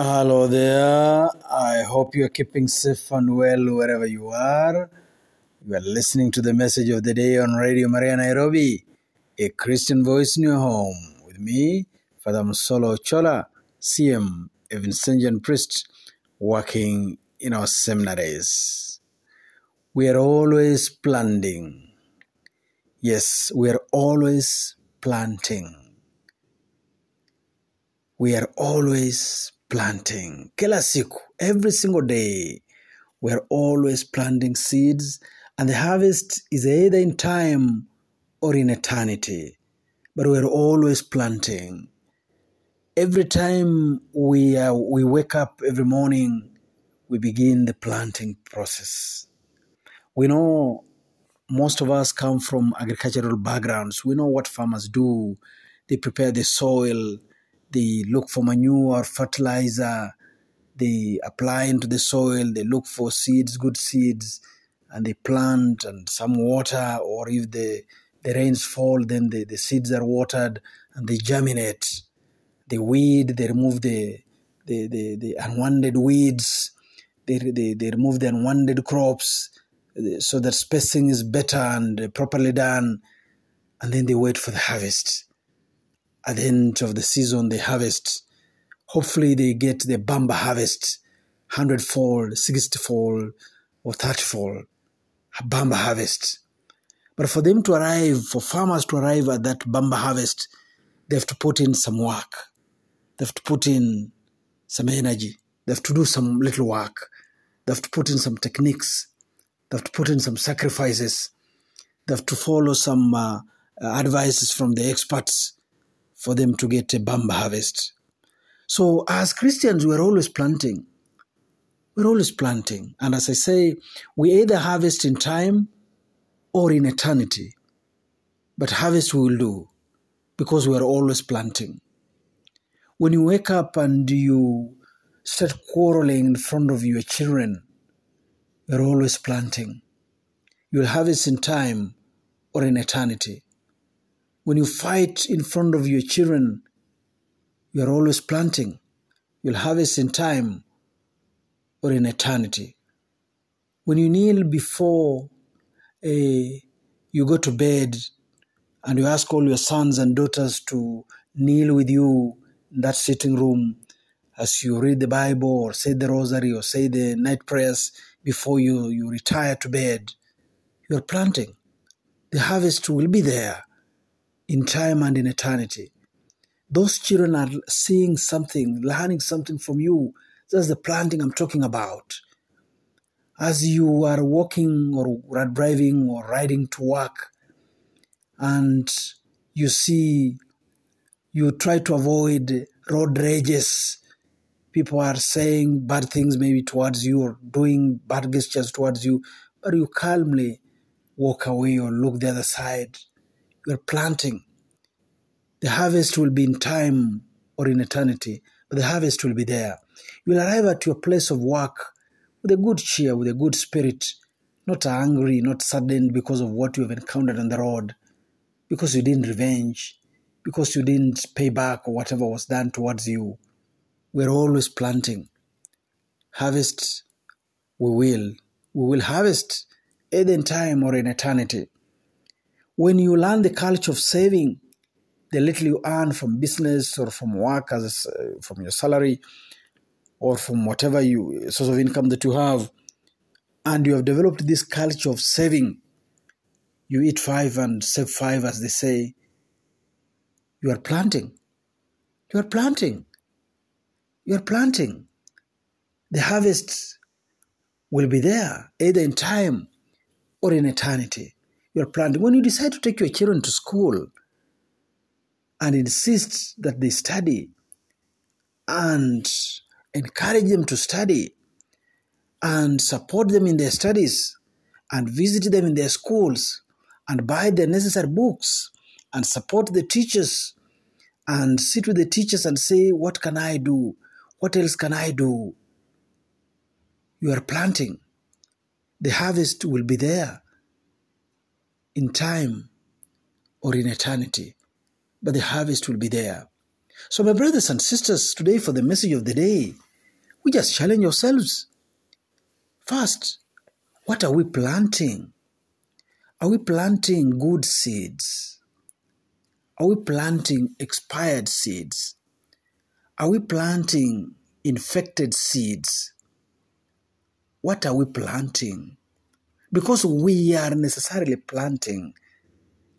Hello there. I hope you are keeping safe and well wherever you are. You are listening to the message of the day on Radio Maria Nairobi, a Christian voice in your home. With me, Father Musolo Chola, CM, a Vincentian priest working in our seminaries. We are always planting. Yes, we are always planting. We are always planting. Kila siku, every single day, we are always planting seeds, and the harvest is either in time or in eternity. But we are always planting. Every time we uh, we wake up every morning, we begin the planting process. We know most of us come from agricultural backgrounds. We know what farmers do. They prepare the soil, they look for manure, or fertilizer, they apply into the soil, they look for seeds, good seeds, and they plant and some water, or if the, the rains fall, then the, the seeds are watered and they germinate. They weed, they remove the, the, the, the unwanted weeds, they, they, they remove the unwanted crops so that spacing is better and properly done, and then they wait for the harvest. At the end of the season, they harvest. Hopefully, they get the bamba harvest, hundredfold, sixtyfold, or thirtyfold, bamba harvest. But for them to arrive, for farmers to arrive at that bamba harvest, they have to put in some work. They have to put in some energy. They have to do some little work. They have to put in some techniques. They have to put in some sacrifices. They have to follow some uh, advices from the experts for them to get a bamba harvest. So, as Christians, we're always planting. We're always planting. And as I say, we either harvest in time or in eternity. But harvest we will do because we are always planting. When you wake up and you start quarreling in front of your children, you're always planting. You'll harvest in time or in eternity. When you fight in front of your children, you're always planting. You'll harvest in time or in eternity. When you kneel before a, you go to bed and you ask all your sons and daughters to kneel with you in that sitting room as you read the Bible or say the rosary or say the night prayers before you, you retire to bed, you're planting. The harvest will be there in time and in eternity. Those children are seeing something, learning something from you. That's the planting I'm talking about. As you are walking or driving or riding to work, and you see, you try to avoid road rages. People are saying bad things maybe towards you or doing bad gestures towards you, but you calmly walk away or look the other side. You're planting. The harvest will be in time or in eternity, but the harvest will be there. You will arrive at your place of work with a good cheer, with a good spirit, not angry, not saddened because of what you have encountered on the road, because you didn't revenge, because you didn't pay back or whatever was done towards you. We're always planting. Harvest, we will. We will harvest either in time or in eternity. When you learn the culture of saving, the little you earn from business or from work as uh, from your salary or from whatever you source of income that you have and you have developed this culture of saving you eat five and save five as they say you are planting. You are planting. You are planting. The harvest will be there either in time or in eternity you are planting when you decide to take your children to school and insist that they study and encourage them to study and support them in their studies and visit them in their schools and buy the necessary books and support the teachers and sit with the teachers and say, What can I do? What else can I do? You are planting. The harvest will be there in time or in eternity but the harvest will be there. So, my brothers and sisters, today for the message of the day, We just challenge ourselves. First, what are we planting? Are we planting good seeds? Are we planting expired seeds? Are we planting infected seeds? What are we planting? Because we are necessarily planting.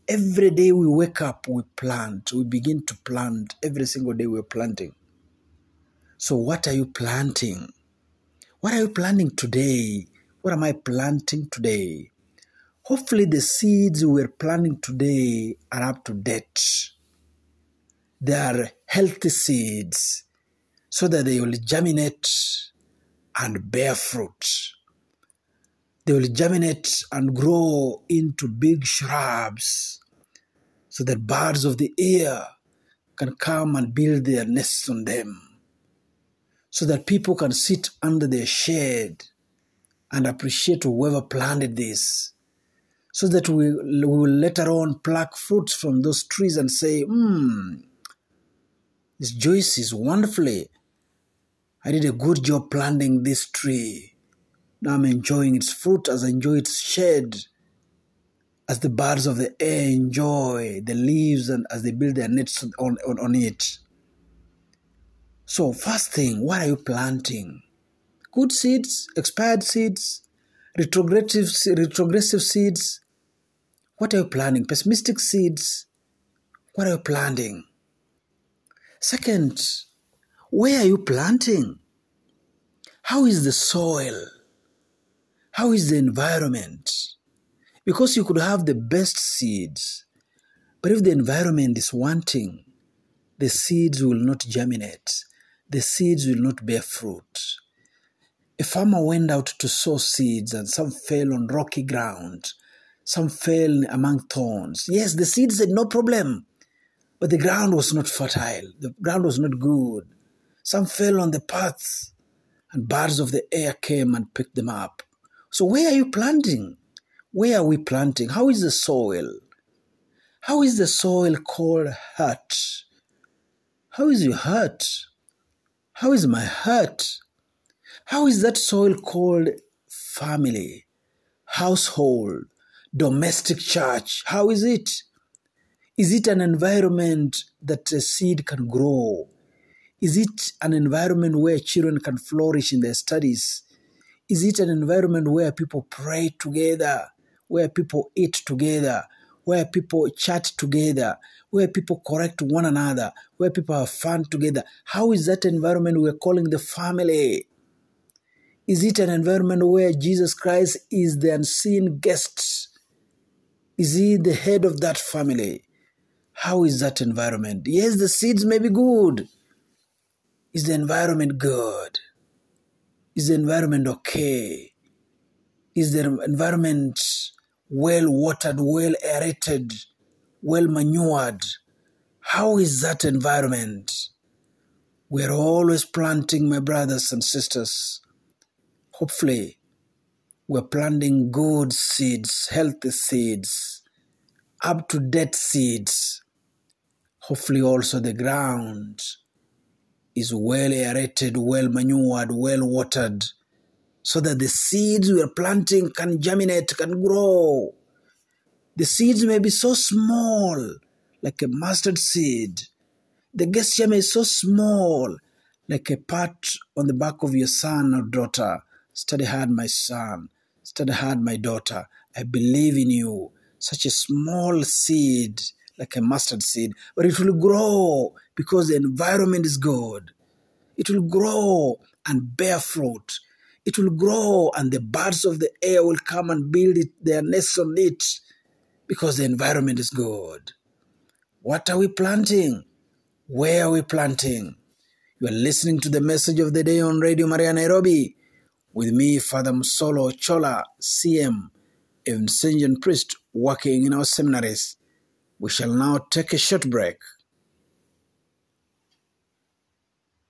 Every day we wake up, we plant. We begin to plant. Every single day we're planting. So, what are you planting? What are you planting today? What am I planting today? Hopefully, the seeds we're planting today are up to date. They are healthy seeds so that they will germinate and bear fruit. They will germinate and grow into big shrubs so that birds of the air can come and build their nests on them. So that people can sit under their shade and appreciate whoever planted this. So that we, we will later on pluck fruits from those trees and say, hmm, this juice is wonderfully. I did a good job planting this tree. Now I'm enjoying its fruit as I enjoy its shade, as the birds of the air enjoy the leaves and as they build their nets on, on, on it. So, first thing, what are you planting? Good seeds, expired seeds, retrogressive, retrogressive seeds. What are you planting? Pessimistic seeds. What are you planting? Second, where are you planting? How is the soil? How is the environment? Because you could have the best seeds, but if the environment is wanting, the seeds will not germinate, the seeds will not bear fruit. A farmer went out to sow seeds, and some fell on rocky ground, some fell among thorns. Yes, the seeds said no problem, but the ground was not fertile, the ground was not good. Some fell on the paths, and birds of the air came and picked them up. So, where are you planting? Where are we planting? How is the soil? How is the soil called heart? How is your heart? How is my heart? How is that soil called family, household, domestic church? How is it? Is it an environment that a seed can grow? Is it an environment where children can flourish in their studies? Is it an environment where people pray together, where people eat together, where people chat together, where people correct one another, where people have fun together? How is that environment we're calling the family? Is it an environment where Jesus Christ is the unseen guest? Is he the head of that family? How is that environment? Yes, the seeds may be good. Is the environment good? Is the environment okay? Is the environment well watered, well aerated, well manured? How is that environment? We're always planting, my brothers and sisters. Hopefully, we're planting good seeds, healthy seeds, up to date seeds. Hopefully, also the ground is well aerated, well manured, well watered, so that the seeds we are planting can germinate, can grow. The seeds may be so small, like a mustard seed. The gesture may be so small, like a pat on the back of your son or daughter. Study hard, my son. Study hard, my daughter. I believe in you. Such a small seed, like a mustard seed, but it will grow because the environment is good. It will grow and bear fruit. It will grow and the birds of the air will come and build it, their nests on it because the environment is good. What are we planting? Where are we planting? You are listening to the message of the day on Radio Maria Nairobi with me, Father Musolo Chola, CM, a Vincentian priest working in our seminaries. We shall now take a short break.